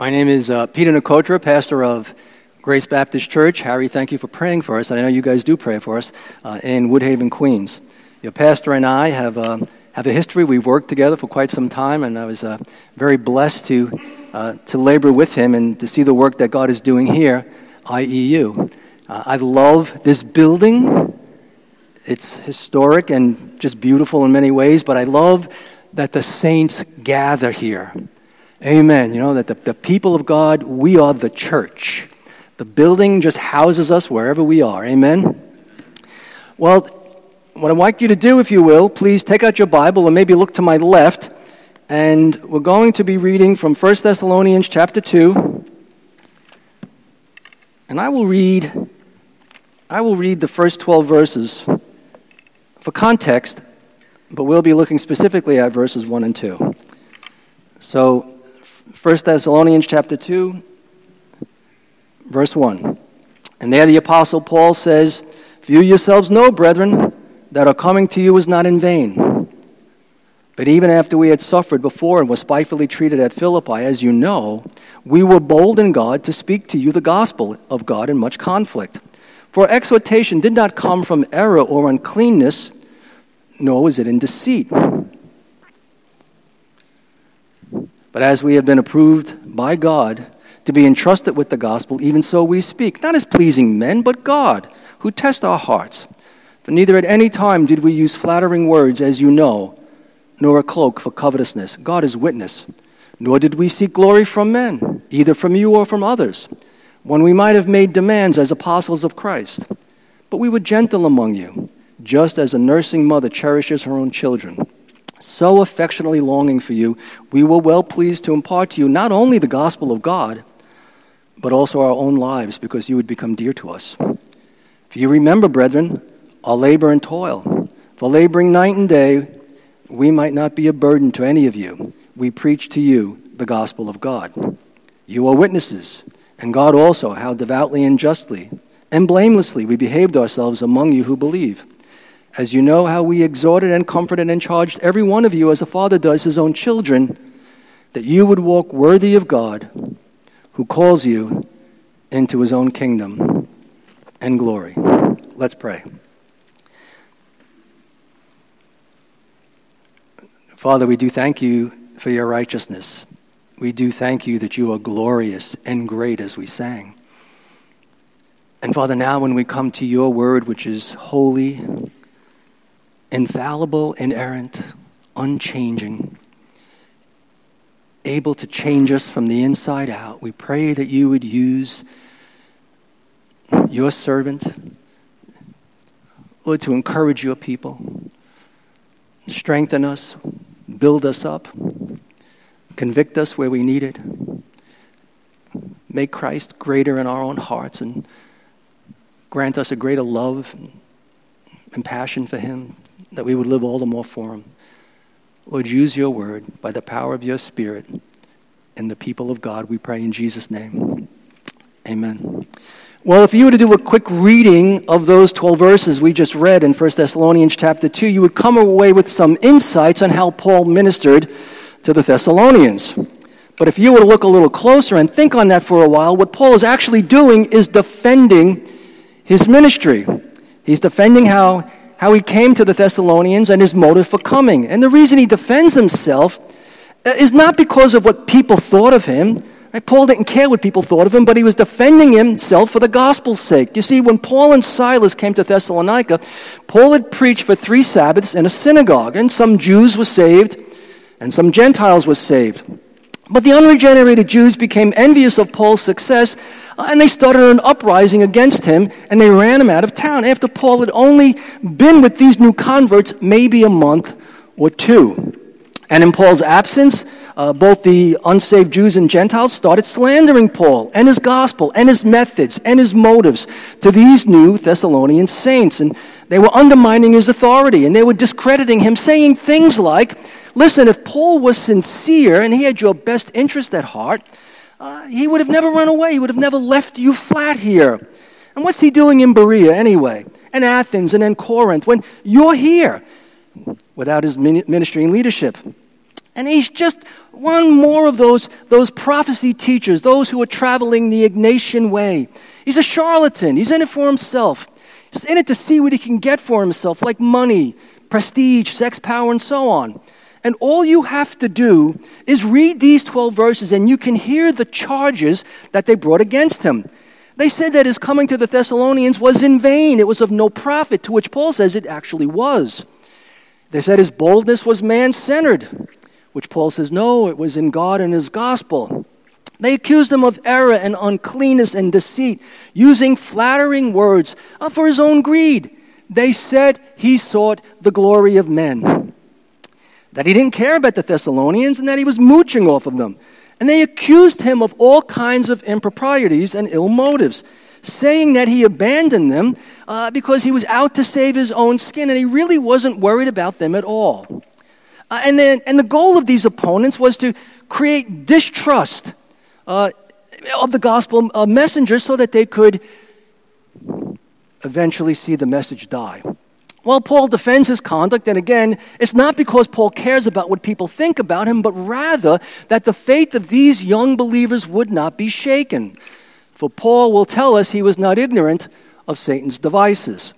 My name is uh, Peter Nakotra, pastor of Grace Baptist Church. Harry, thank you for praying for us. I know you guys do pray for us uh, in Woodhaven, Queens. Your pastor and I have, uh, have a history. We've worked together for quite some time, and I was uh, very blessed to, uh, to labor with him and to see the work that God is doing here, IEU. Uh, I love this building. It's historic and just beautiful in many ways, but I love that the saints gather here. Amen. You know, that the, the people of God, we are the church. The building just houses us wherever we are. Amen. Well, what I'd like you to do, if you will, please take out your Bible and maybe look to my left. And we're going to be reading from 1 Thessalonians chapter 2. And I will read I will read the first 12 verses for context, but we'll be looking specifically at verses 1 and 2. So 1 Thessalonians chapter 2, verse 1. And there the Apostle Paul says, For you yourselves know, brethren, that our coming to you was not in vain. But even after we had suffered before and were spitefully treated at Philippi, as you know, we were bold in God to speak to you the gospel of God in much conflict. For exhortation did not come from error or uncleanness, nor was it in deceit. But as we have been approved by God to be entrusted with the gospel, even so we speak, not as pleasing men, but God, who tests our hearts. For neither at any time did we use flattering words, as you know, nor a cloak for covetousness. God is witness. Nor did we seek glory from men, either from you or from others, when we might have made demands as apostles of Christ. But we were gentle among you, just as a nursing mother cherishes her own children so affectionately longing for you, we were well pleased to impart to you not only the gospel of God, but also our own lives, because you would become dear to us. If you remember, brethren, our labor and toil, for laboring night and day, we might not be a burden to any of you. We preach to you the gospel of God. You are witnesses, and God also, how devoutly and justly and blamelessly we behaved ourselves among you who believe as you know how we exhorted and comforted and charged every one of you as a father does his own children, that you would walk worthy of God, who calls you into his own kingdom and glory. Let's pray. Father, we do thank you for your righteousness. We do thank you that you are glorious and great as we sang. And Father, now when we come to your word, which is holy, infallible, inerrant, unchanging, able to change us from the inside out. We pray that you would use your servant, Lord, to encourage your people, strengthen us, build us up, convict us where we need it, make Christ greater in our own hearts, and grant us a greater love and passion for him that we would live all the more for Him. Lord, use your word by the power of your Spirit and the people of God. We pray in Jesus' name. Amen. Well, if you were to do a quick reading of those 12 verses we just read in 1 Thessalonians chapter 2, you would come away with some insights on how Paul ministered to the Thessalonians. But if you were to look a little closer and think on that for a while, what Paul is actually doing is defending his ministry. He's defending how how he came to the Thessalonians and his motive for coming. And the reason he defends himself uh, is not because of what people thought of him. Paul didn't care what people thought of him, but he was defending himself for the gospel's sake. You see, when Paul and Silas came to Thessalonica, Paul had preached for three Sabbaths in a synagogue, and some Jews were saved, and some Gentiles were saved. But the unregenerated Jews became envious of Paul's success, uh, and they started an uprising against him, and they ran him out of town after Paul had only been with these new converts maybe a month or two. And in Paul's absence, uh, both the unsaved Jews and Gentiles started slandering Paul and his gospel and his methods and his motives to these new Thessalonian saints. And they were undermining his authority and they were discrediting him, saying things like, Listen, if Paul was sincere and he had your best interest at heart, uh, he would have never run away. He would have never left you flat here. And what's he doing in Berea anyway? And Athens and then Corinth when you're here without his ministry and leadership. And he's just one more of those, those prophecy teachers, those who are traveling the Egnatian way. He's a charlatan. He's in it for himself. He's in it to see what he can get for himself, like money, prestige, sex, power, and so on. And all you have to do is read these 12 verses, and you can hear the charges that they brought against him. They said that his coming to the Thessalonians was in vain, it was of no profit, to which Paul says it actually was. They said his boldness was man centered which Paul says, no, it was in God and his gospel. They accused him of error and uncleanness and deceit, using flattering words uh, for his own greed. They said he sought the glory of men, that he didn't care about the Thessalonians, and that he was mooching off of them. And they accused him of all kinds of improprieties and ill motives, saying that he abandoned them uh, because he was out to save his own skin, and he really wasn't worried about them at all. Uh, and, then, and the goal of these opponents was to create distrust uh, of the gospel uh, messengers so that they could eventually see the message die. Well, Paul defends his conduct, and again, it's not because Paul cares about what people think about him, but rather that the faith of these young believers would not be shaken. For Paul will tell us he was not ignorant of Satan's devices.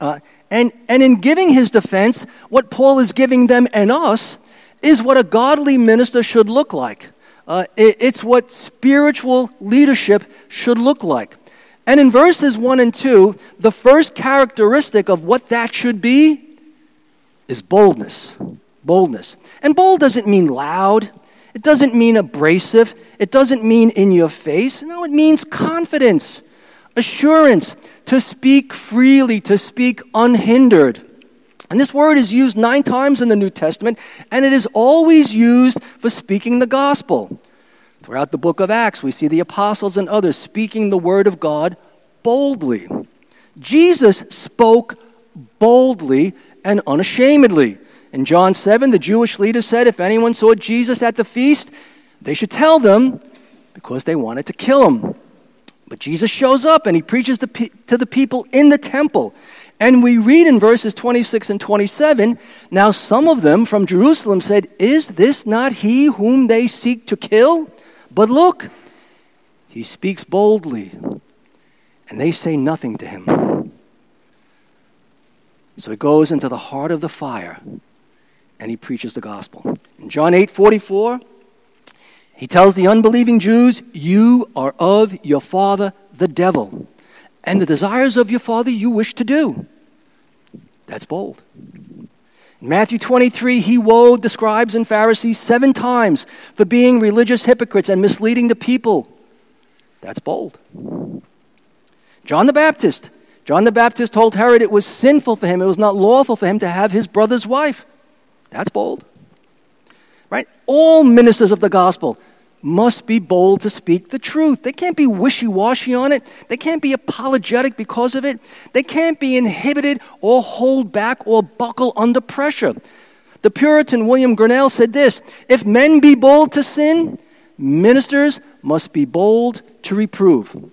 Uh, and, and in giving his defense, what Paul is giving them and us is what a godly minister should look like. Uh, it, it's what spiritual leadership should look like. And in verses 1 and 2, the first characteristic of what that should be is boldness. Boldness. And bold doesn't mean loud, it doesn't mean abrasive, it doesn't mean in your face. No, it means confidence, assurance, to speak freely, to speak unhindered. And this word is used nine times in the New Testament, and it is always used for speaking the gospel. Throughout the book of Acts, we see the apostles and others speaking the word of God boldly. Jesus spoke boldly and unashamedly. In John 7, the Jewish leaders said if anyone saw Jesus at the feast, they should tell them because they wanted to kill him. But Jesus shows up and he preaches to the people in the temple. And we read in verses 26 and 27 Now some of them from Jerusalem said, Is this not he whom they seek to kill? But look, he speaks boldly, and they say nothing to him. So he goes into the heart of the fire and he preaches the gospel. In John 8 44, he tells the unbelieving Jews, You are of your father, the devil, and the desires of your father you wish to do. That's bold. In Matthew 23, he woed the scribes and Pharisees seven times for being religious hypocrites and misleading the people. That's bold. John the Baptist. John the Baptist told Herod it was sinful for him, it was not lawful for him to have his brother's wife. That's bold. Right? All ministers of the gospel must be bold to speak the truth. They can't be wishy washy on it. They can't be apologetic because of it. They can't be inhibited or hold back or buckle under pressure. The Puritan William Gurnall said this If men be bold to sin, ministers must be bold to reprove.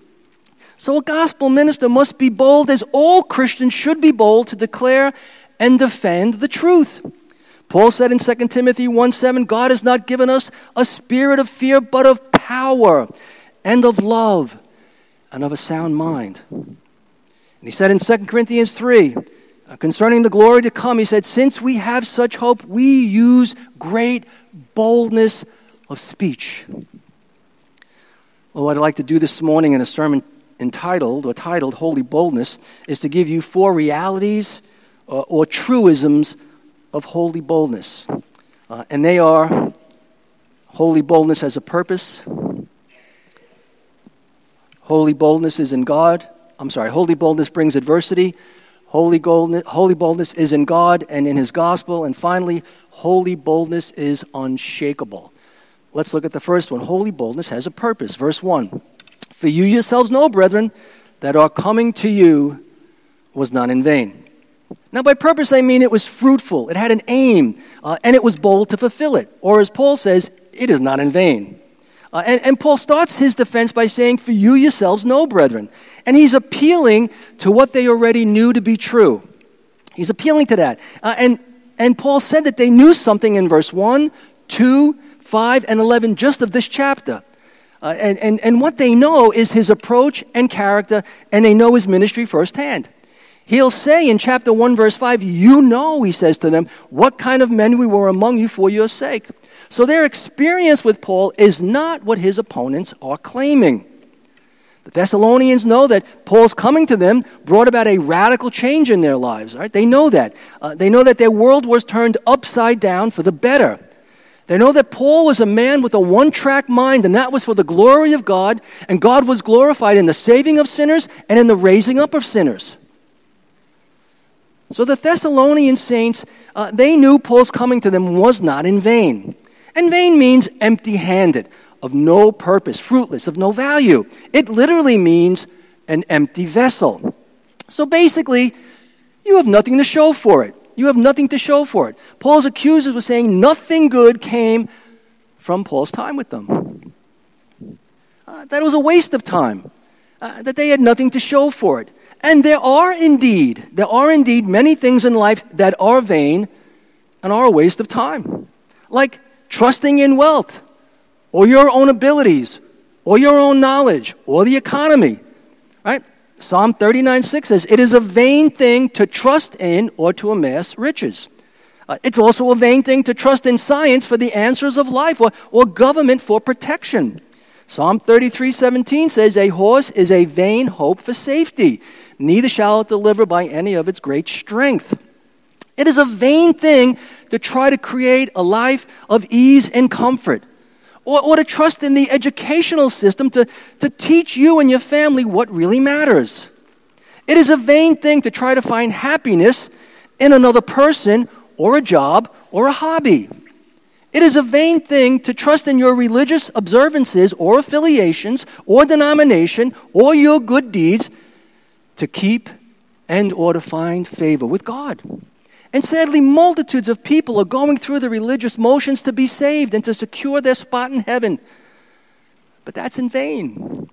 So a gospel minister must be bold, as all Christians should be bold to declare and defend the truth. Paul said in 2 Timothy 1 7, God has not given us a spirit of fear, but of power and of love and of a sound mind. And he said in 2 Corinthians 3, uh, concerning the glory to come, he said, Since we have such hope, we use great boldness of speech. Well, what I'd like to do this morning in a sermon entitled or titled Holy Boldness is to give you four realities uh, or truisms of holy boldness. Uh, and they are holy boldness has a purpose, holy boldness is in God. I'm sorry, holy boldness brings adversity. Holy, holy boldness is in God and in His gospel. And finally, holy boldness is unshakable. Let's look at the first one. Holy boldness has a purpose. Verse 1 For you yourselves know, brethren, that our coming to you was not in vain. Now, by purpose, I mean it was fruitful, it had an aim, uh, and it was bold to fulfill it. Or, as Paul says, it is not in vain. Uh, and, and Paul starts his defense by saying, For you yourselves know, brethren. And he's appealing to what they already knew to be true. He's appealing to that. Uh, and, and Paul said that they knew something in verse 1, 2, 5, and 11 just of this chapter. Uh, and, and, and what they know is his approach and character, and they know his ministry firsthand. He'll say in chapter 1, verse 5, You know, he says to them, what kind of men we were among you for your sake. So their experience with Paul is not what his opponents are claiming. The Thessalonians know that Paul's coming to them brought about a radical change in their lives. Right? They know that. Uh, they know that their world was turned upside down for the better. They know that Paul was a man with a one track mind, and that was for the glory of God, and God was glorified in the saving of sinners and in the raising up of sinners. So the Thessalonian saints, uh, they knew Paul's coming to them was not in vain. And vain means empty handed, of no purpose, fruitless, of no value. It literally means an empty vessel. So basically, you have nothing to show for it. You have nothing to show for it. Paul's accusers were saying nothing good came from Paul's time with them. Uh, that it was a waste of time, uh, that they had nothing to show for it. And there are indeed, there are indeed many things in life that are vain and are a waste of time. Like trusting in wealth, or your own abilities, or your own knowledge, or the economy. Right? Psalm 39 6 says, It is a vain thing to trust in or to amass riches. Uh, it's also a vain thing to trust in science for the answers of life or, or government for protection. Psalm 33 17 says, A horse is a vain hope for safety, neither shall it deliver by any of its great strength. It is a vain thing to try to create a life of ease and comfort, or, or to trust in the educational system to, to teach you and your family what really matters. It is a vain thing to try to find happiness in another person, or a job, or a hobby. It is a vain thing to trust in your religious observances or affiliations or denomination or your good deeds to keep and or to find favor with God. And sadly, multitudes of people are going through the religious motions to be saved and to secure their spot in heaven. But that's in vain.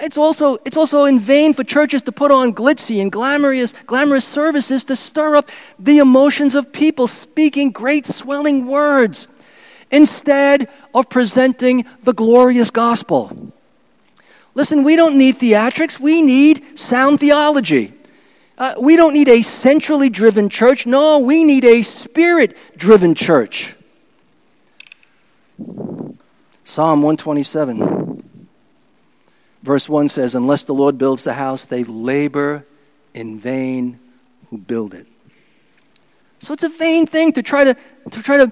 It's also, it's also in vain for churches to put on glitzy and glamorous, glamorous services to stir up the emotions of people speaking great swelling words instead of presenting the glorious gospel. Listen, we don't need theatrics, we need sound theology. Uh, we don't need a centrally driven church. No, we need a spirit driven church. Psalm 127, verse 1 says, Unless the Lord builds the house, they labor in vain who build it. So it's a vain thing to try to, to try to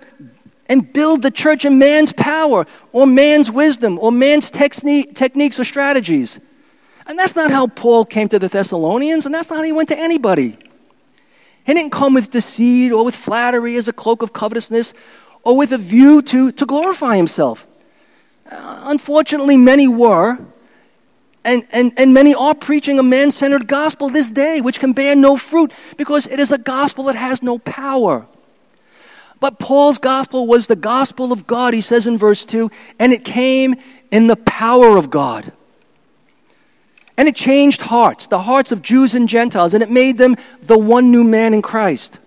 and build the church in man's power or man's wisdom or man's techniques or strategies. And that's not how Paul came to the Thessalonians, and that's not how he went to anybody. He didn't come with deceit or with flattery as a cloak of covetousness or with a view to, to glorify himself. Uh, unfortunately, many were, and, and, and many are preaching a man centered gospel this day, which can bear no fruit because it is a gospel that has no power. But Paul's gospel was the gospel of God, he says in verse 2, and it came in the power of God. And it changed hearts, the hearts of Jews and Gentiles, and it made them the one new man in Christ.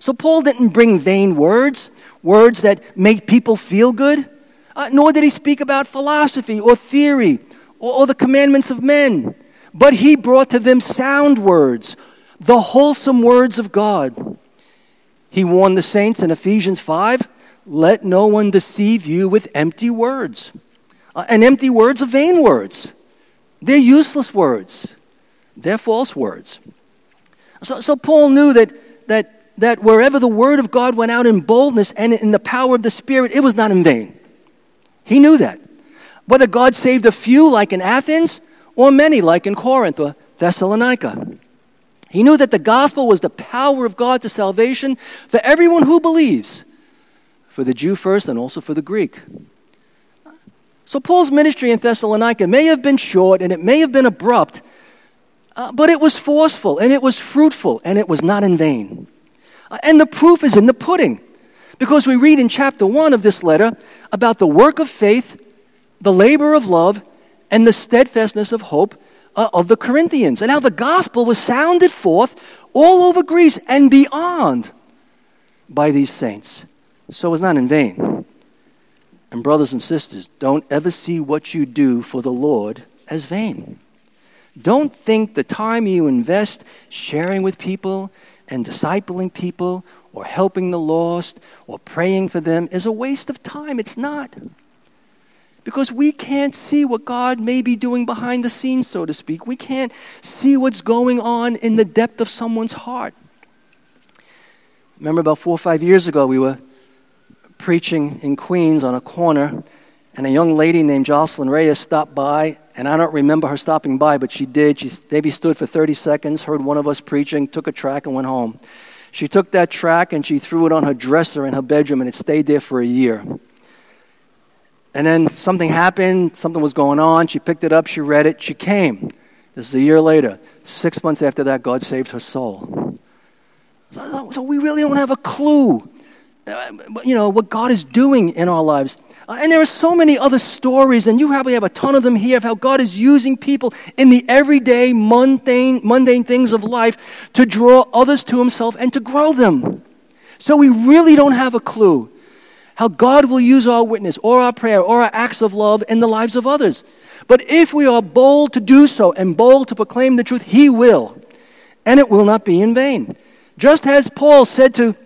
So Paul didn't bring vain words, words that make people feel good, uh, nor did he speak about philosophy or theory or, or the commandments of men. But he brought to them sound words, the wholesome words of God. He warned the saints in Ephesians 5 let no one deceive you with empty words. Uh, and empty words are vain words. They're useless words. They're false words. So, so Paul knew that, that, that wherever the word of God went out in boldness and in the power of the Spirit, it was not in vain. He knew that. Whether God saved a few like in Athens or many like in Corinth or Thessalonica. He knew that the gospel was the power of God to salvation for everyone who believes, for the Jew first and also for the Greek. So, Paul's ministry in Thessalonica may have been short and it may have been abrupt, uh, but it was forceful and it was fruitful and it was not in vain. Uh, and the proof is in the pudding because we read in chapter 1 of this letter about the work of faith, the labor of love, and the steadfastness of hope uh, of the Corinthians, and how the gospel was sounded forth all over Greece and beyond by these saints. So it's not in vain. And, brothers and sisters, don't ever see what you do for the Lord as vain. Don't think the time you invest sharing with people and discipling people or helping the lost or praying for them is a waste of time. It's not. Because we can't see what God may be doing behind the scenes, so to speak. We can't see what's going on in the depth of someone's heart. Remember about four or five years ago, we were preaching in Queens on a corner, and a young lady named Jocelyn Reyes stopped by, and I don't remember her stopping by, but she did. She maybe stood for 30 seconds, heard one of us preaching, took a track, and went home. She took that track and she threw it on her dresser in her bedroom, and it stayed there for a year. And then something happened, something was going on. She picked it up, she read it, she came. This is a year later. Six months after that, God saved her soul. So we really don't have a clue, uh, you know, what God is doing in our lives. Uh, and there are so many other stories, and you probably have a ton of them here of how God is using people in the everyday, mundane, mundane things of life to draw others to Himself and to grow them. So we really don't have a clue how God will use our witness or our prayer or our acts of love in the lives of others. But if we are bold to do so and bold to proclaim the truth, He will. And it will not be in vain. Just as Paul said to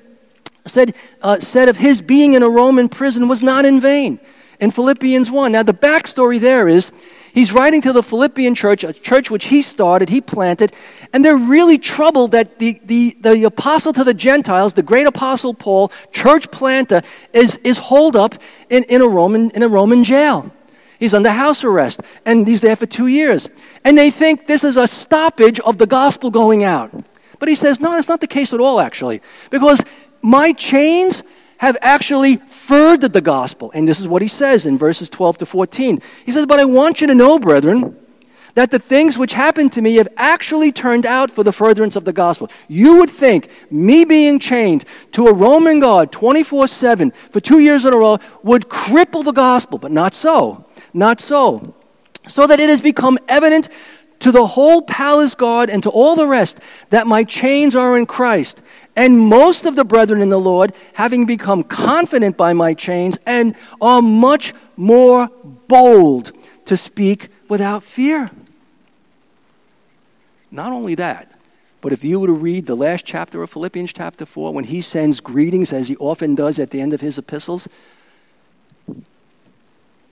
said, uh, said of his being in a Roman prison was not in vain in Philippians 1. Now, the backstory there is he's writing to the Philippian church, a church which he started, he planted, and they're really troubled that the, the, the apostle to the Gentiles, the great apostle Paul, church planter, is, is holed up in, in, a Roman, in a Roman jail. He's under house arrest, and he's there for two years. And they think this is a stoppage of the gospel going out. But he says, no, that's not the case at all, actually. Because my chains have actually furthered the gospel. And this is what he says in verses 12 to 14. He says, But I want you to know, brethren, that the things which happened to me have actually turned out for the furtherance of the gospel. You would think me being chained to a Roman guard 24 7 for two years in a row would cripple the gospel, but not so. Not so. So that it has become evident to the whole palace guard and to all the rest that my chains are in Christ. And most of the brethren in the Lord, having become confident by my chains, and are much more bold to speak without fear. Not only that, but if you were to read the last chapter of Philippians chapter 4, when he sends greetings, as he often does at the end of his epistles, you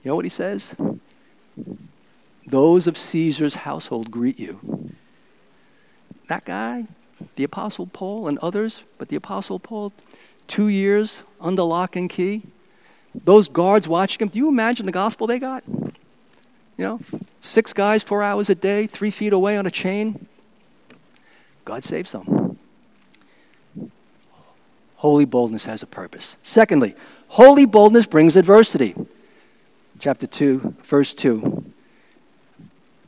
know what he says? Those of Caesar's household greet you. That guy, the Apostle Paul and others, but the Apostle Paul, two years under lock and key. Those guards watching him, do you imagine the gospel they got? You know, six guys, four hours a day, three feet away on a chain. God saved some. Holy boldness has a purpose. Secondly, holy boldness brings adversity. Chapter 2, verse 2.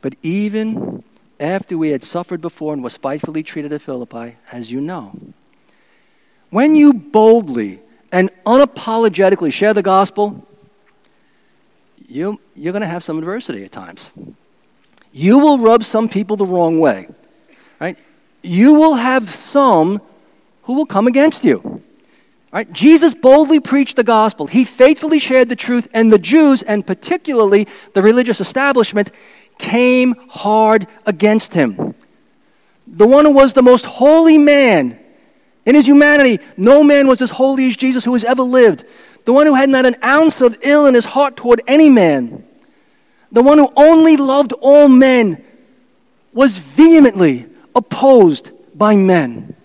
But even after we had suffered before and were spitefully treated at Philippi, as you know. When you boldly and unapologetically share the gospel, you, you're going to have some adversity at times. You will rub some people the wrong way, right? You will have some who will come against you. Right? Jesus boldly preached the gospel. He faithfully shared the truth, and the Jews, and particularly the religious establishment, came hard against him. The one who was the most holy man in his humanity, no man was as holy as Jesus who has ever lived. The one who had not an ounce of ill in his heart toward any man. The one who only loved all men was vehemently opposed by men.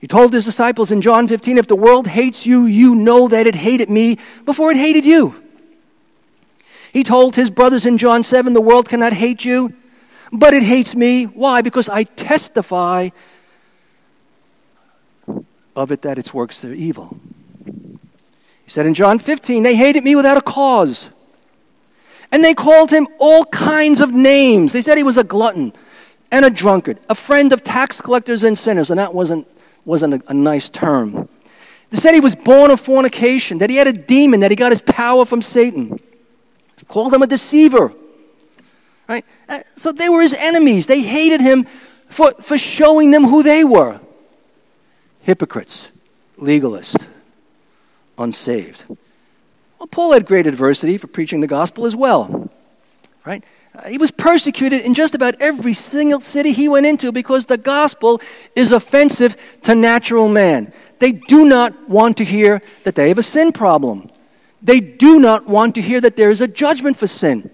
He told his disciples in John 15 if the world hates you, you know that it hated me before it hated you. He told his brothers in John 7 the world cannot hate you, but it hates me. Why? Because I testify of it that its works are evil. He said in John 15, they hated me without a cause. And they called him all kinds of names. They said he was a glutton and a drunkard, a friend of tax collectors and sinners, and that wasn't, wasn't a, a nice term. They said he was born of fornication, that he had a demon, that he got his power from Satan called him a deceiver. Right? Uh, so they were his enemies. They hated him for, for showing them who they were hypocrites, legalists, unsaved. Well, Paul had great adversity for preaching the gospel as well, right? Uh, he was persecuted in just about every single city he went into because the gospel is offensive to natural man. They do not want to hear that they have a sin problem. They do not want to hear that there is a judgment for sin.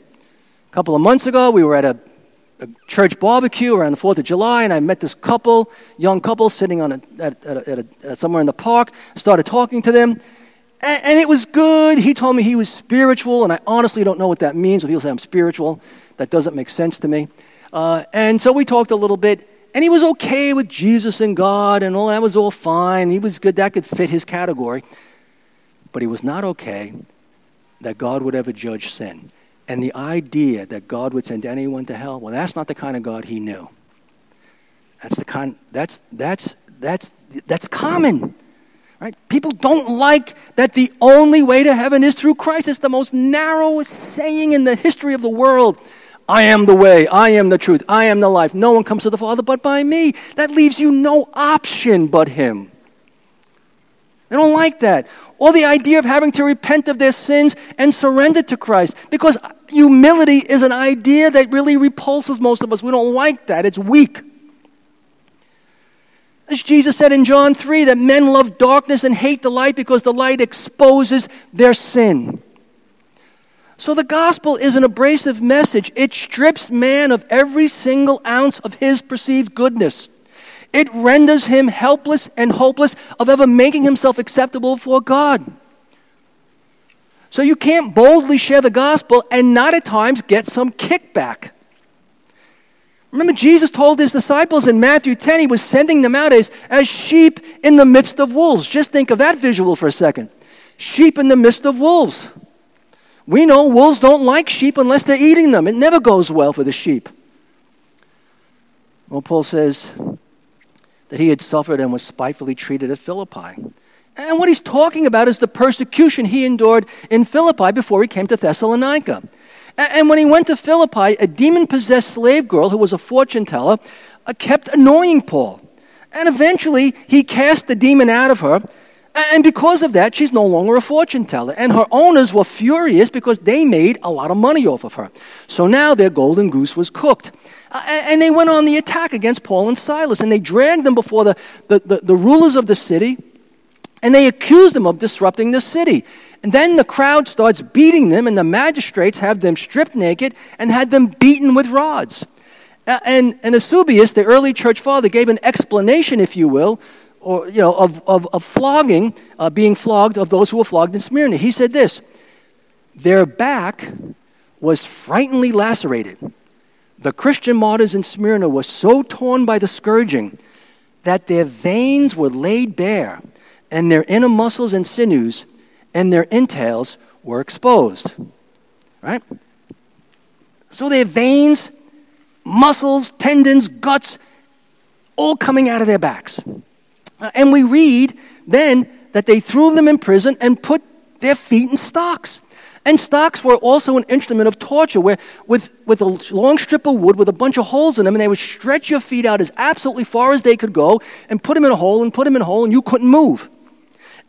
A couple of months ago, we were at a, a church barbecue around the 4th of July, and I met this couple, young couple, sitting on a, at, at, at, at somewhere in the park. Started talking to them, and, and, it was good. He told me he was spiritual, and I honestly don't know what that means. When people say I'm spiritual, that doesn't make sense to me. Uh, and so we talked a little bit, and he was okay with Jesus and God, and all that was all fine. He was good, that could fit his category. But he was not okay that God would ever judge sin. And the idea that God would send anyone to hell, well, that's not the kind of God he knew. That's the kind, that's, that's, that's, that's common. Right? People don't like that the only way to heaven is through Christ. It's the most narrowest saying in the history of the world. I am the way, I am the truth, I am the life. No one comes to the Father but by me. That leaves you no option but Him. They don't like that. Or the idea of having to repent of their sins and surrender to Christ. Because humility is an idea that really repulses most of us. We don't like that, it's weak. As Jesus said in John 3, that men love darkness and hate the light because the light exposes their sin. So the gospel is an abrasive message. It strips man of every single ounce of his perceived goodness. It renders him helpless and hopeless of ever making himself acceptable before God. So you can't boldly share the gospel and not at times get some kickback. Remember, Jesus told his disciples in Matthew 10, he was sending them out as, as sheep in the midst of wolves. Just think of that visual for a second. Sheep in the midst of wolves. We know wolves don't like sheep unless they're eating them. It never goes well for the sheep. Well, Paul says that he had suffered and was spitefully treated at Philippi. And what he's talking about is the persecution he endured in Philippi before he came to Thessalonica. And when he went to Philippi, a demon possessed slave girl who was a fortune teller uh, kept annoying Paul. And eventually, he cast the demon out of her and because of that, she's no longer a fortune teller. And her owners were furious because they made a lot of money off of her. So now their golden goose was cooked. Uh, and they went on the attack against Paul and Silas. And they dragged them before the, the, the, the rulers of the city. And they accused them of disrupting the city. And then the crowd starts beating them, and the magistrates have them stripped naked and had them beaten with rods. Uh, and, and Eusebius, the early church father, gave an explanation, if you will, or, you know, of, of, of flogging, uh, being flogged of those who were flogged in Smyrna. He said this Their back was frighteningly lacerated. The Christian martyrs in Smyrna were so torn by the scourging that their veins were laid bare, and their inner muscles and sinews and their entails were exposed. Right? So their veins, muscles, tendons, guts, all coming out of their backs. Uh, and we read then that they threw them in prison and put their feet in stocks. And stocks were also an instrument of torture where, with, with a long strip of wood with a bunch of holes in them, and they would stretch your feet out as absolutely far as they could go and put them in a hole and put them in a hole, and you couldn't move.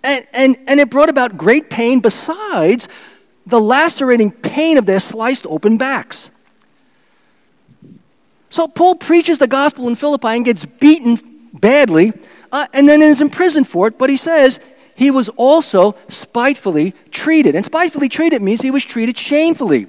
And, and, and it brought about great pain besides the lacerating pain of their sliced open backs. So Paul preaches the gospel in Philippi and gets beaten badly uh, and then is imprisoned for it, but he says he was also spitefully treated. And spitefully treated means he was treated shamefully.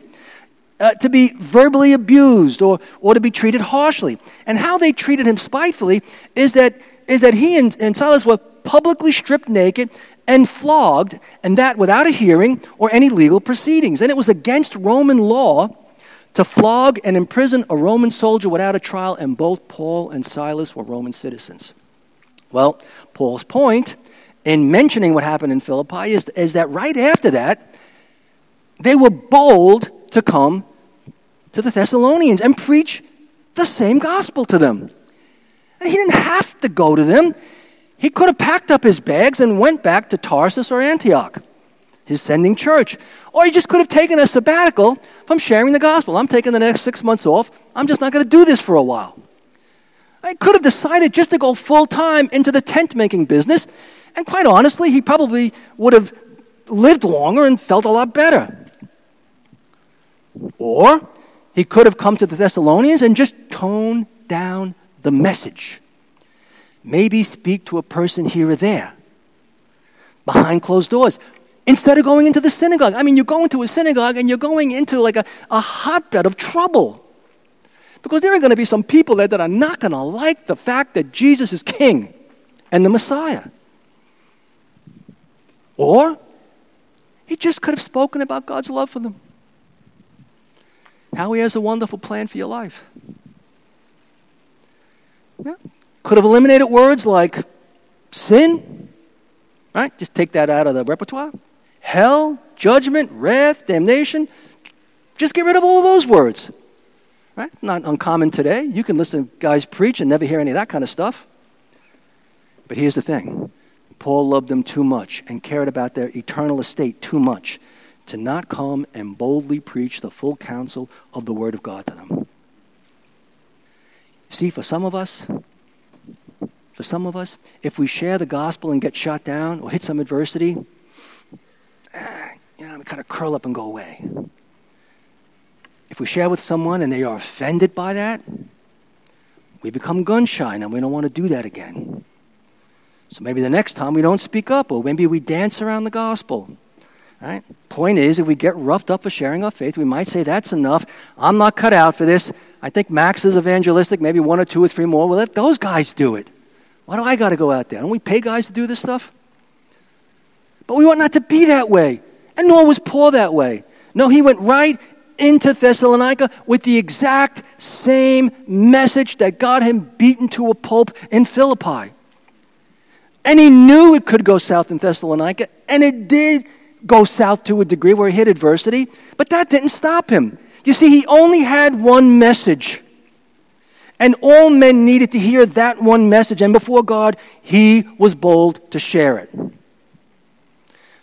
Uh, to be verbally abused or, or to be treated harshly. And how they treated him spitefully is that, is that he and, and Silas were publicly stripped naked and flogged, and that without a hearing or any legal proceedings. And it was against Roman law to flog and imprison a Roman soldier without a trial, and both Paul and Silas were Roman citizens. Well, Paul's point in mentioning what happened in Philippi is, is that right after that, they were bold to come to the Thessalonians and preach the same gospel to them. And he didn't have to go to them. He could have packed up his bags and went back to Tarsus or Antioch, his sending church. Or he just could have taken a sabbatical from sharing the gospel. I'm taking the next six months off. I'm just not going to do this for a while. I could have decided just to go full time into the tent making business And quite honestly, he probably would have lived longer and felt a lot better. Or he could have come to the Thessalonians and just toned down the message. Maybe speak to a person here or there behind closed doors instead of going into the synagogue. I mean, you go into a synagogue and you're going into like a, a hotbed of trouble. Because there are going to be some people there that are not going to like the fact that Jesus is king and the Messiah. Or he just could have spoken about God's love for them. How he has a wonderful plan for your life. Yeah. Could have eliminated words like sin, right? Just take that out of the repertoire. Hell, judgment, wrath, damnation. Just get rid of all those words. Right? Not uncommon today. You can listen to guys preach and never hear any of that kind of stuff. But here's the thing Paul loved them too much and cared about their eternal estate too much to not come and boldly preach the full counsel of the Word of God to them. See, for some of us, for some of us, if we share the gospel and get shot down or hit some adversity, eh, you know, we kind of curl up and go away. If we share with someone and they are offended by that, we become gun shy and we don't want to do that again. So maybe the next time we don't speak up, or maybe we dance around the gospel. Right? Point is, if we get roughed up for sharing our faith, we might say, That's enough. I'm not cut out for this. I think Max is evangelistic, maybe one or two or three more. Well, let those guys do it. Why do I got to go out there? Don't we pay guys to do this stuff? But we ought not to be that way. And nor was Paul that way. No, he went right into Thessalonica with the exact same message that got him beaten to a pulp in Philippi. And he knew it could go south in Thessalonica, and it did go south to a degree where he hit adversity, but that didn't stop him. You see, he only had one message. And all men needed to hear that one message. And before God, he was bold to share it.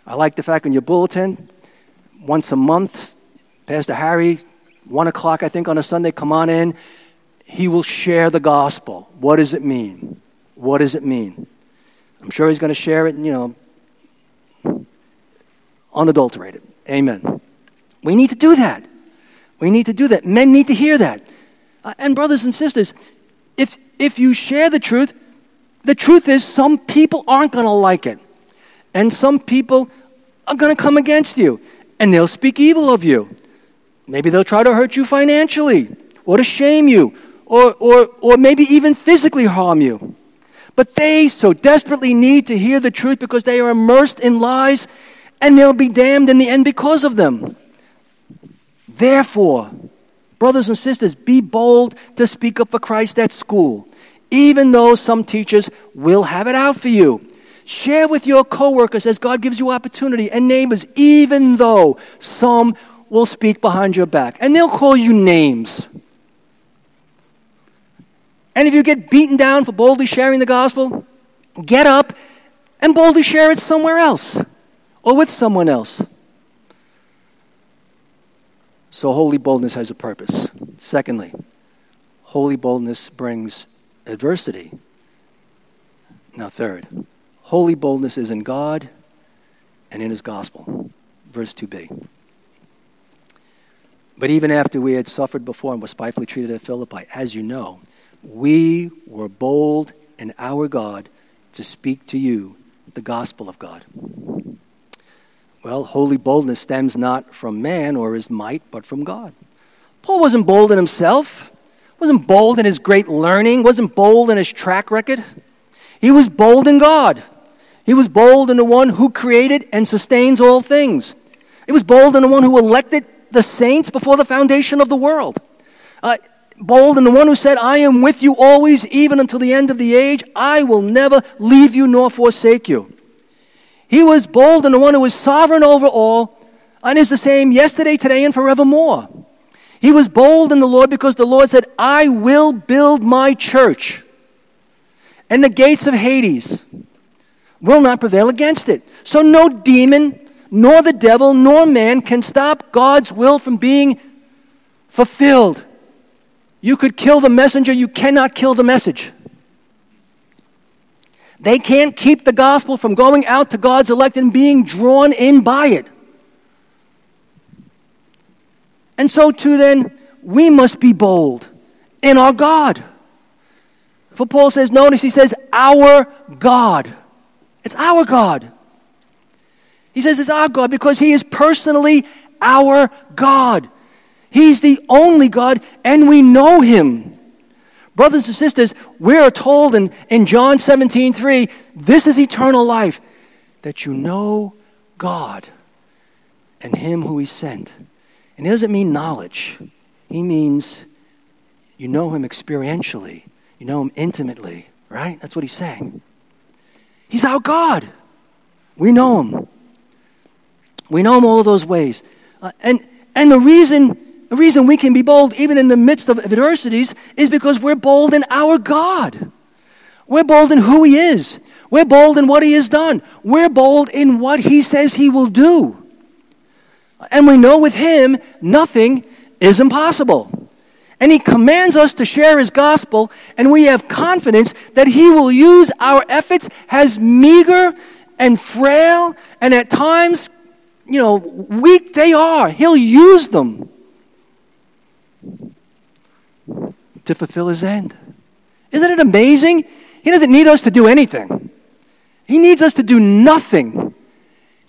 I like the fact in your bulletin, once a month, Pastor Harry, one o'clock, I think, on a Sunday, come on in. He will share the gospel. What does it mean? What does it mean? I'm sure he's going to share it, you know, unadulterated. Amen. We need to do that. We need to do that. Men need to hear that. Uh, and brothers and sisters, if if you share the truth, the truth is some people aren't going to like it. And some people are going to come against you and they'll speak evil of you. Maybe they'll try to hurt you financially or to shame you or, or, or maybe even physically harm you. But they so desperately need to hear the truth because they are immersed in lies and they'll be damned in the end because of them. Therefore, brothers and sisters, be bold to speak up for Christ at school, even though some teachers will have it out for you. Share with your coworkers as God gives you opportunity and neighbors, even though some will speak behind your back and they'll call you names. And if you get beaten down for boldly sharing the gospel, get up and boldly share it somewhere else or with someone else. So, holy boldness has a purpose. Secondly, holy boldness brings adversity. Now, third, holy boldness is in God and in His gospel. Verse 2b. But even after we had suffered before and were spitefully treated at Philippi, as you know, we were bold in our God to speak to you the gospel of God. Well, holy boldness stems not from man or his might, but from God. Paul wasn't bold in himself, wasn't bold in his great learning, wasn't bold in his track record. He was bold in God. He was bold in the one who created and sustains all things. He was bold in the one who elected the saints before the foundation of the world. Uh, bold and the one who said, I am with you always, even until the end of the age. I will never leave you nor forsake you. He was bold and the one who is sovereign over all and is the same yesterday, today, and forevermore. He was bold in the Lord because the Lord said, I will build my church, and the gates of Hades will not prevail against it. So no demon, nor the devil, nor man can stop God's will from being fulfilled. You could kill the messenger, you cannot kill the message. They can't keep the gospel from going out to God's elect and being drawn in by it. And so, too, then, we must be bold in our God. For Paul says, notice he says, our God. It's our God. He says it's our God because he is personally our God. He's the only God, and we know him. Brothers and sisters, we are told in, in John 17 3, this is eternal life, that you know God and him who he sent. And it doesn't mean knowledge, he means you know him experientially. You know him intimately, right? That's what he's saying. He's our God. We know him. We know him all those ways. Uh, and, and the reason, the reason we can be bold even in the midst of adversities is because we're bold in our God. We're bold in who he is. We're bold in what he has done. We're bold in what he says he will do. And we know with him, nothing is impossible. And he commands us to share his gospel, and we have confidence that he will use our efforts as meager and frail, and at times, you know, weak they are. He'll use them to fulfill his end. Isn't it amazing? He doesn't need us to do anything, he needs us to do nothing.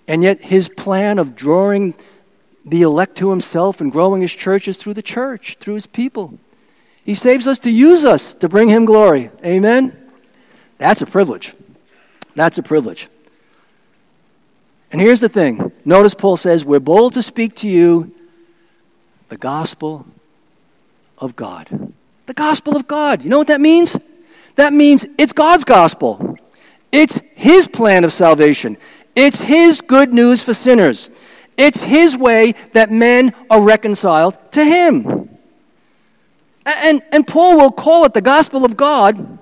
And yet, his plan of drawing the elect to himself and growing his church is through the church, through his people. He saves us to use us to bring him glory. Amen? That's a privilege. That's a privilege. And here's the thing notice Paul says, We're bold to speak to you the gospel of God. The gospel of God. You know what that means? That means it's God's gospel. It's His plan of salvation. It's His good news for sinners. It's His way that men are reconciled to Him. And, and Paul will call it the gospel of God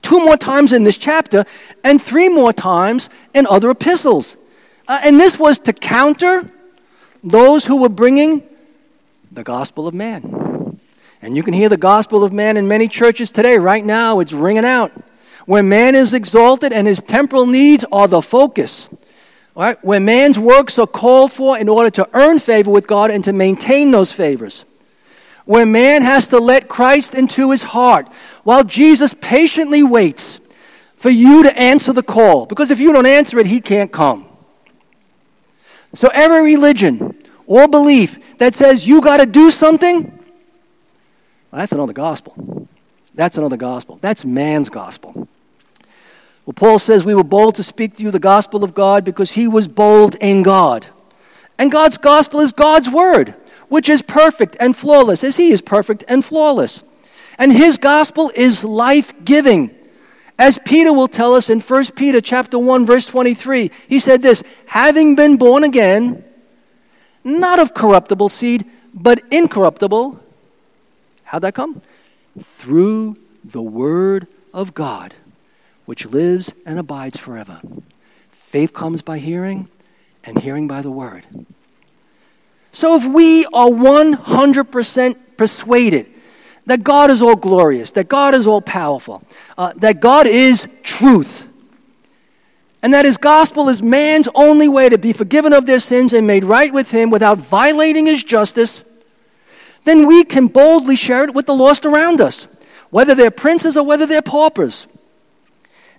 two more times in this chapter and three more times in other epistles. Uh, and this was to counter those who were bringing the gospel of man. And you can hear the gospel of man in many churches today. Right now, it's ringing out. Where man is exalted and his temporal needs are the focus. Right? Where man's works are called for in order to earn favor with God and to maintain those favors. Where man has to let Christ into his heart while Jesus patiently waits for you to answer the call. Because if you don't answer it, he can't come. So every religion or belief that says you got to do something, well, that's another gospel. That's another gospel. That's man's gospel. Well, Paul says we were bold to speak to you the gospel of God because he was bold in God. And God's gospel is God's word, which is perfect and flawless, as he is perfect and flawless. And his gospel is life-giving. As Peter will tell us in 1 Peter chapter 1 verse 23, he said this, having been born again, not of corruptible seed, but incorruptible. How'd that come? Through the word of God which lives and abides forever. Faith comes by hearing, and hearing by the word. So if we are 100% persuaded that God is all glorious, that God is all powerful, uh, that God is truth, and that his gospel is man's only way to be forgiven of their sins and made right with him without violating his justice, then we can boldly share it with the lost around us, whether they're princes or whether they're paupers.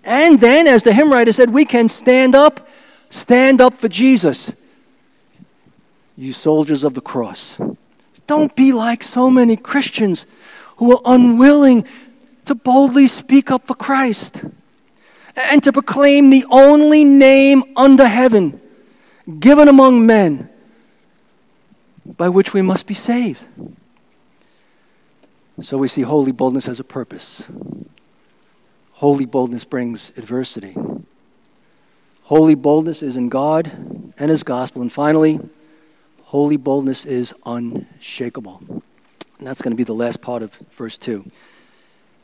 And then, as the hymn writer said, we can stand up, stand up for Jesus, you soldiers of the cross. Don't be like so many Christians who are unwilling to boldly speak up for Christ and to proclaim the only name under heaven given among men by which we must be saved. So we see holy boldness as a purpose. Holy boldness brings adversity. Holy boldness is in God and His gospel. And finally, holy boldness is unshakable. And that's going to be the last part of verse 2.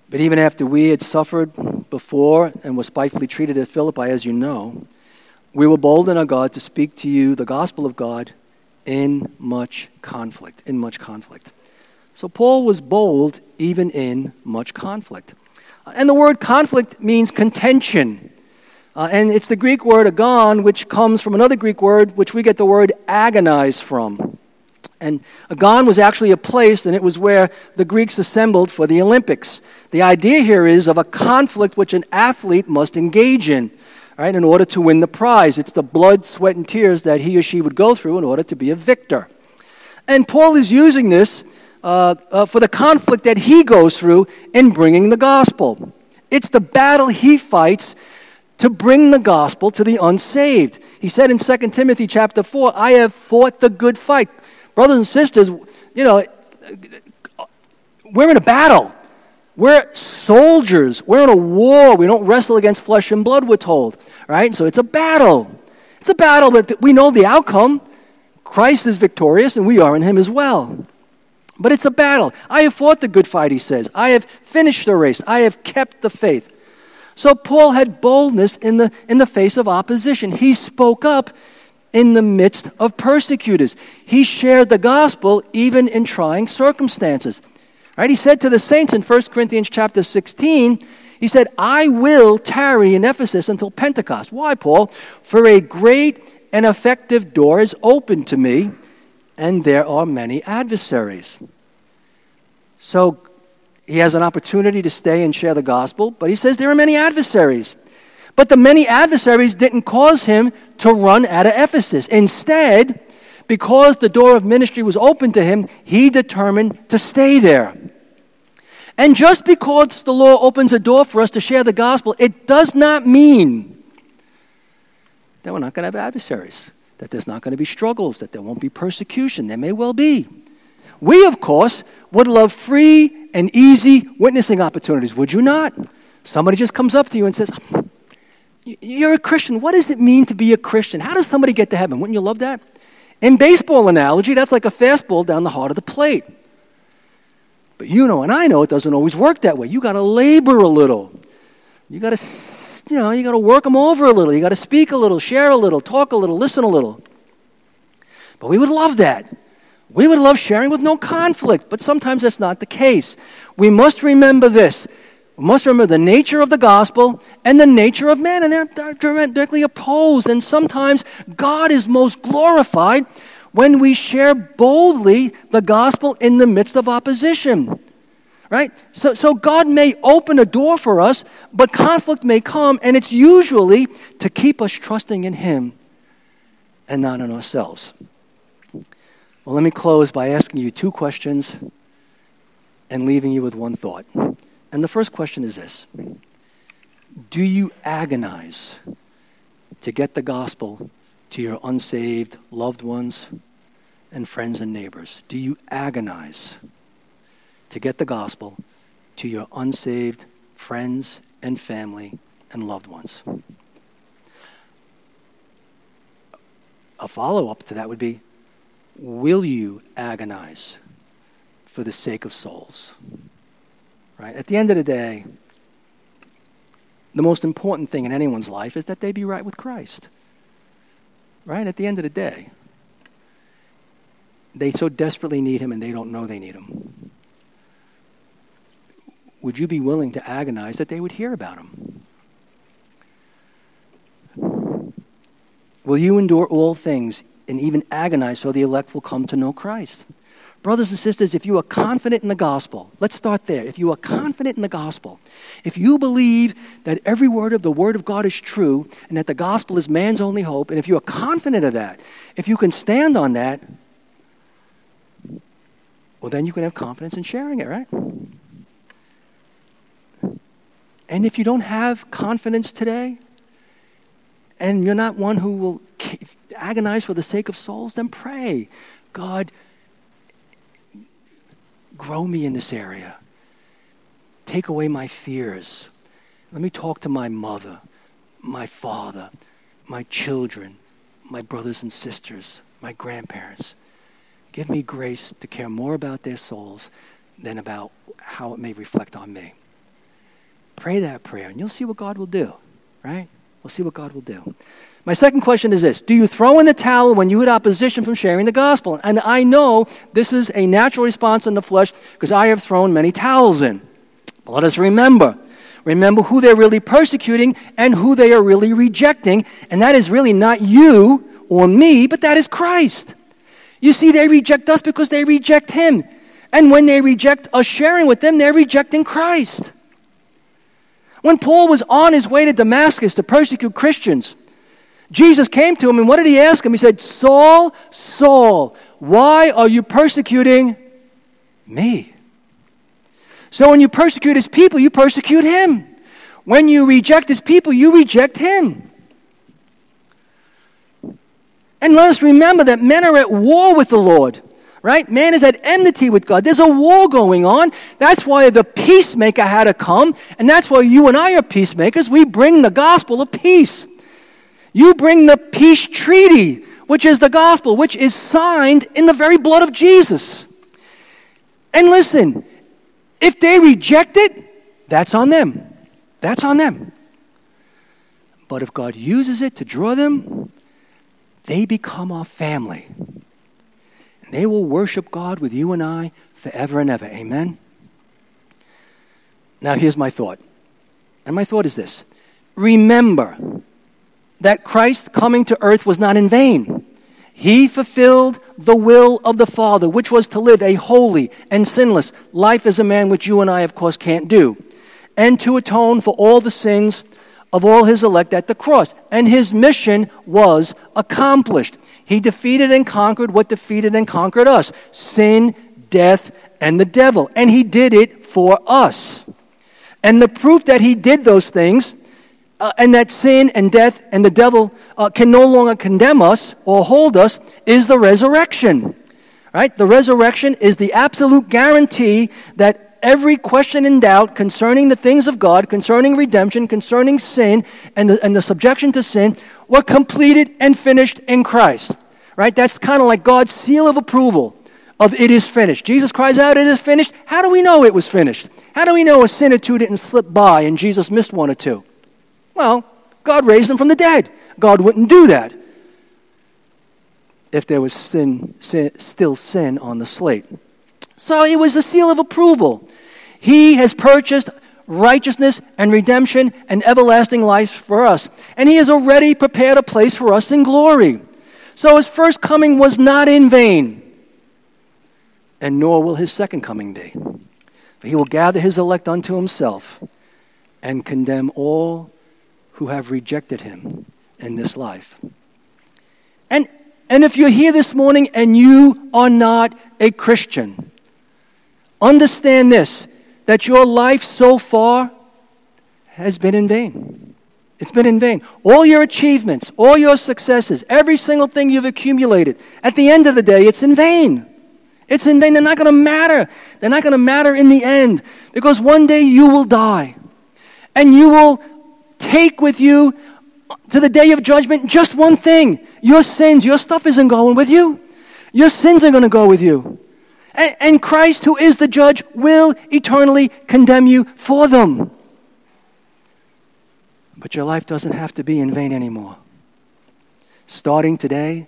But even after we had suffered before and were spitefully treated at Philippi, as you know, we were bold in our God to speak to you the gospel of God in much conflict. In much conflict. So Paul was bold even in much conflict. And the word conflict means contention. Uh, and it's the Greek word agon, which comes from another Greek word, which we get the word agonize from. And Agon was actually a place, and it was where the Greeks assembled for the Olympics. The idea here is of a conflict which an athlete must engage in, right, in order to win the prize. It's the blood, sweat, and tears that he or she would go through in order to be a victor. And Paul is using this uh, uh, for the conflict that he goes through in bringing the gospel. It's the battle he fights to bring the gospel to the unsaved. He said in 2 Timothy chapter 4, I have fought the good fight. Brothers and sisters, you know, we're in a battle. We're soldiers. We're in a war. We don't wrestle against flesh and blood, we're told. Right? So it's a battle. It's a battle, but we know the outcome. Christ is victorious, and we are in him as well. But it's a battle. I have fought the good fight, he says. I have finished the race. I have kept the faith. So Paul had boldness in the, in the face of opposition. He spoke up in the midst of persecutors. He shared the gospel even in trying circumstances. Right? He said to the saints in 1 Corinthians chapter 16, he said, I will tarry in Ephesus until Pentecost. Why, Paul? For a great and effective door is open to me, and there are many adversaries. So he has an opportunity to stay and share the gospel, but he says there are many adversaries. But the many adversaries didn't cause him to run out of Ephesus. Instead, because the door of ministry was open to him, he determined to stay there. And just because the Lord opens a door for us to share the gospel, it does not mean that we're not going to have adversaries, that there's not going to be struggles, that there won't be persecution. There may well be. We, of course, would love free and easy witnessing opportunities, would you not? Somebody just comes up to you and says, you're a Christian. What does it mean to be a Christian? How does somebody get to heaven? Wouldn't you love that? In baseball analogy, that's like a fastball down the heart of the plate. But you know, and I know it doesn't always work that way. You got to labor a little. You got to, you know, you got to work them over a little. You got to speak a little, share a little, talk a little, listen a little. But we would love that. We would love sharing with no conflict, but sometimes that's not the case. We must remember this we must remember the nature of the gospel and the nature of man, and they're directly opposed. And sometimes God is most glorified when we share boldly the gospel in the midst of opposition. Right? So, so God may open a door for us, but conflict may come, and it's usually to keep us trusting in Him and not in ourselves. Well, let me close by asking you two questions and leaving you with one thought. And the first question is this Do you agonize to get the gospel to your unsaved loved ones and friends and neighbors? Do you agonize to get the gospel to your unsaved friends and family and loved ones? A follow up to that would be Will you agonize for the sake of souls? Right? At the end of the day, the most important thing in anyone's life is that they be right with Christ. Right? At the end of the day, they so desperately need him and they don't know they need him. Would you be willing to agonize that they would hear about him? Will you endure all things and even agonize so the elect will come to know Christ? Brothers and sisters, if you are confident in the gospel, let's start there. If you are confident in the gospel, if you believe that every word of the word of God is true and that the gospel is man's only hope, and if you are confident of that, if you can stand on that, well, then you can have confidence in sharing it, right? And if you don't have confidence today, and you're not one who will agonize for the sake of souls, then pray. God, Grow me in this area. Take away my fears. Let me talk to my mother, my father, my children, my brothers and sisters, my grandparents. Give me grace to care more about their souls than about how it may reflect on me. Pray that prayer, and you'll see what God will do, right? We'll see what God will do. My second question is this Do you throw in the towel when you hit opposition from sharing the gospel? And I know this is a natural response in the flesh because I have thrown many towels in. But let us remember Remember who they're really persecuting and who they are really rejecting. And that is really not you or me, but that is Christ. You see, they reject us because they reject Him. And when they reject us sharing with them, they're rejecting Christ. When Paul was on his way to Damascus to persecute Christians, Jesus came to him, and what did he ask him? He said, Saul, Saul, why are you persecuting me? So when you persecute his people, you persecute him. When you reject his people, you reject him. And let us remember that men are at war with the Lord, right? Man is at enmity with God. There's a war going on. That's why the peacemaker had to come, and that's why you and I are peacemakers. We bring the gospel of peace. You bring the peace treaty, which is the gospel, which is signed in the very blood of Jesus. And listen, if they reject it, that's on them. That's on them. But if God uses it to draw them, they become our family. They will worship God with you and I forever and ever. Amen? Now, here's my thought. And my thought is this Remember that Christ coming to earth was not in vain. He fulfilled the will of the Father, which was to live a holy and sinless life as a man, which you and I, of course, can't do, and to atone for all the sins of all his elect at the cross. And his mission was accomplished. He defeated and conquered what defeated and conquered us sin, death, and the devil. And he did it for us. And the proof that he did those things uh, and that sin and death and the devil uh, can no longer condemn us or hold us is the resurrection. Right? The resurrection is the absolute guarantee that every question and doubt concerning the things of God, concerning redemption, concerning sin, and the, and the subjection to sin were completed and finished in Christ. Right? That's kind of like God's seal of approval of it is finished. Jesus cries out, it is finished. How do we know it was finished? How do we know a sin or two didn't slip by and Jesus missed one or two? Well, God raised them from the dead. God wouldn't do that if there was sin, sin, still sin on the slate. So it was a seal of approval. He has purchased righteousness and redemption and everlasting life for us. And he has already prepared a place for us in glory. So his first coming was not in vain, and nor will his second coming be. For he will gather his elect unto himself and condemn all who have rejected him in this life. And, and if you're here this morning and you are not a Christian, understand this that your life so far has been in vain. It's been in vain. All your achievements, all your successes, every single thing you've accumulated, at the end of the day, it's in vain. It's in vain. They're not going to matter. They're not going to matter in the end because one day you will die and you will take with you to the day of judgment just one thing your sins. Your stuff isn't going with you, your sins are going to go with you. And, Christ, who is the judge, will eternally condemn you for them. But your life doesn't have to be in vain anymore. Starting today,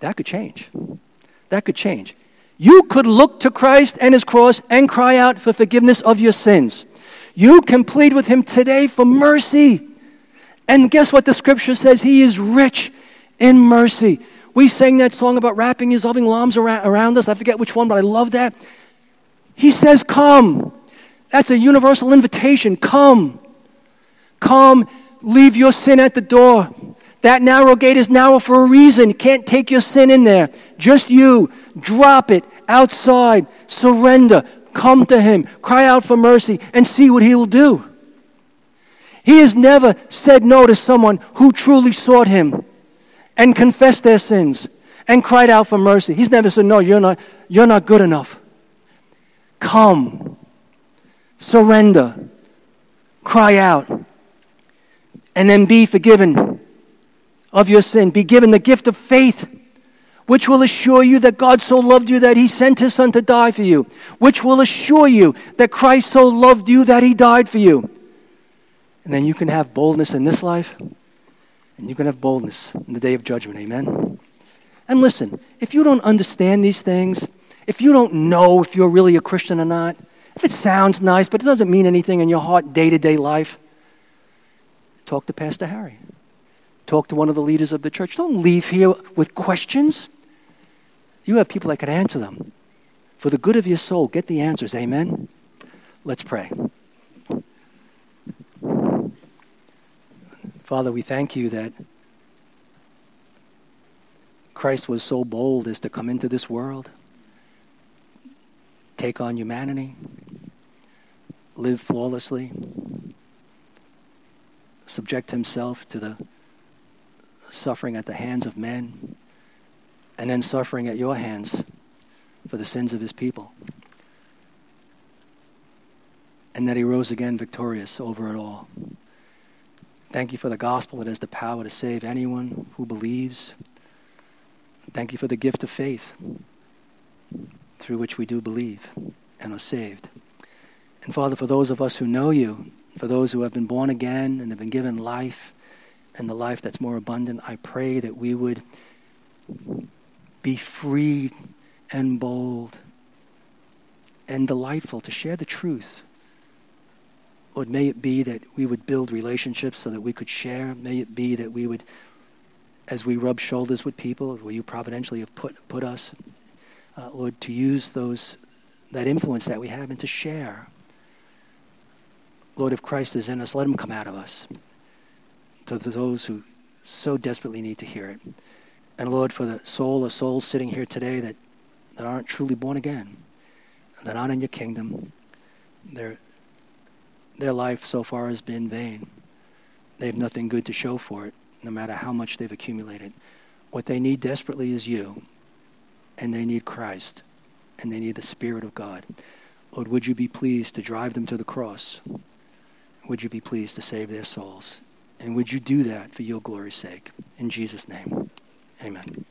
that could change. That could change. You could look to Christ and his cross and cry out for forgiveness of your sins. You can plead with him today for mercy. And guess what the scripture says? He is rich in mercy. We sang that song about wrapping his loving arms around us. I forget which one, but I love that. He says, Come. That's a universal invitation. Come. Come. Leave your sin at the door. That narrow gate is narrow for a reason. You can't take your sin in there. Just you. Drop it outside. Surrender. Come to Him, cry out for mercy, and see what He will do. He has never said no to someone who truly sought Him and confessed their sins and cried out for mercy. He's never said, No, you're not, you're not good enough. Come, surrender, cry out, and then be forgiven of your sin. Be given the gift of faith which will assure you that God so loved you that he sent his son to die for you, which will assure you that Christ so loved you that he died for you. And then you can have boldness in this life, and you can have boldness in the day of judgment. Amen? And listen, if you don't understand these things, if you don't know if you're really a Christian or not, if it sounds nice, but it doesn't mean anything in your heart day to day life, talk to Pastor Harry. Talk to one of the leaders of the church. Don't leave here with questions. You have people that can answer them. For the good of your soul, get the answers. Amen. Let's pray. Father, we thank you that Christ was so bold as to come into this world, take on humanity, live flawlessly, subject himself to the suffering at the hands of men, and then suffering at your hands for the sins of his people. And that he rose again victorious over it all. Thank you for the gospel that has the power to save anyone who believes. Thank you for the gift of faith through which we do believe and are saved. And Father, for those of us who know you, for those who have been born again and have been given life and the life that's more abundant, I pray that we would be free and bold and delightful to share the truth. Lord, may it be that we would build relationships so that we could share. May it be that we would as we rub shoulders with people where you providentially have put, put us, uh, Lord, to use those, that influence that we have and to share. Lord, if Christ is in us, let him come out of us to those who so desperately need to hear it. And Lord, for the soul or souls sitting here today that, that aren't truly born again, that aren't in your kingdom, their, their life so far has been vain. They have nothing good to show for it no matter how much they've accumulated. What they need desperately is you, and they need Christ, and they need the Spirit of God. Lord, would you be pleased to drive them to the cross? Would you be pleased to save their souls? And would you do that for your glory's sake? In Jesus' name, amen.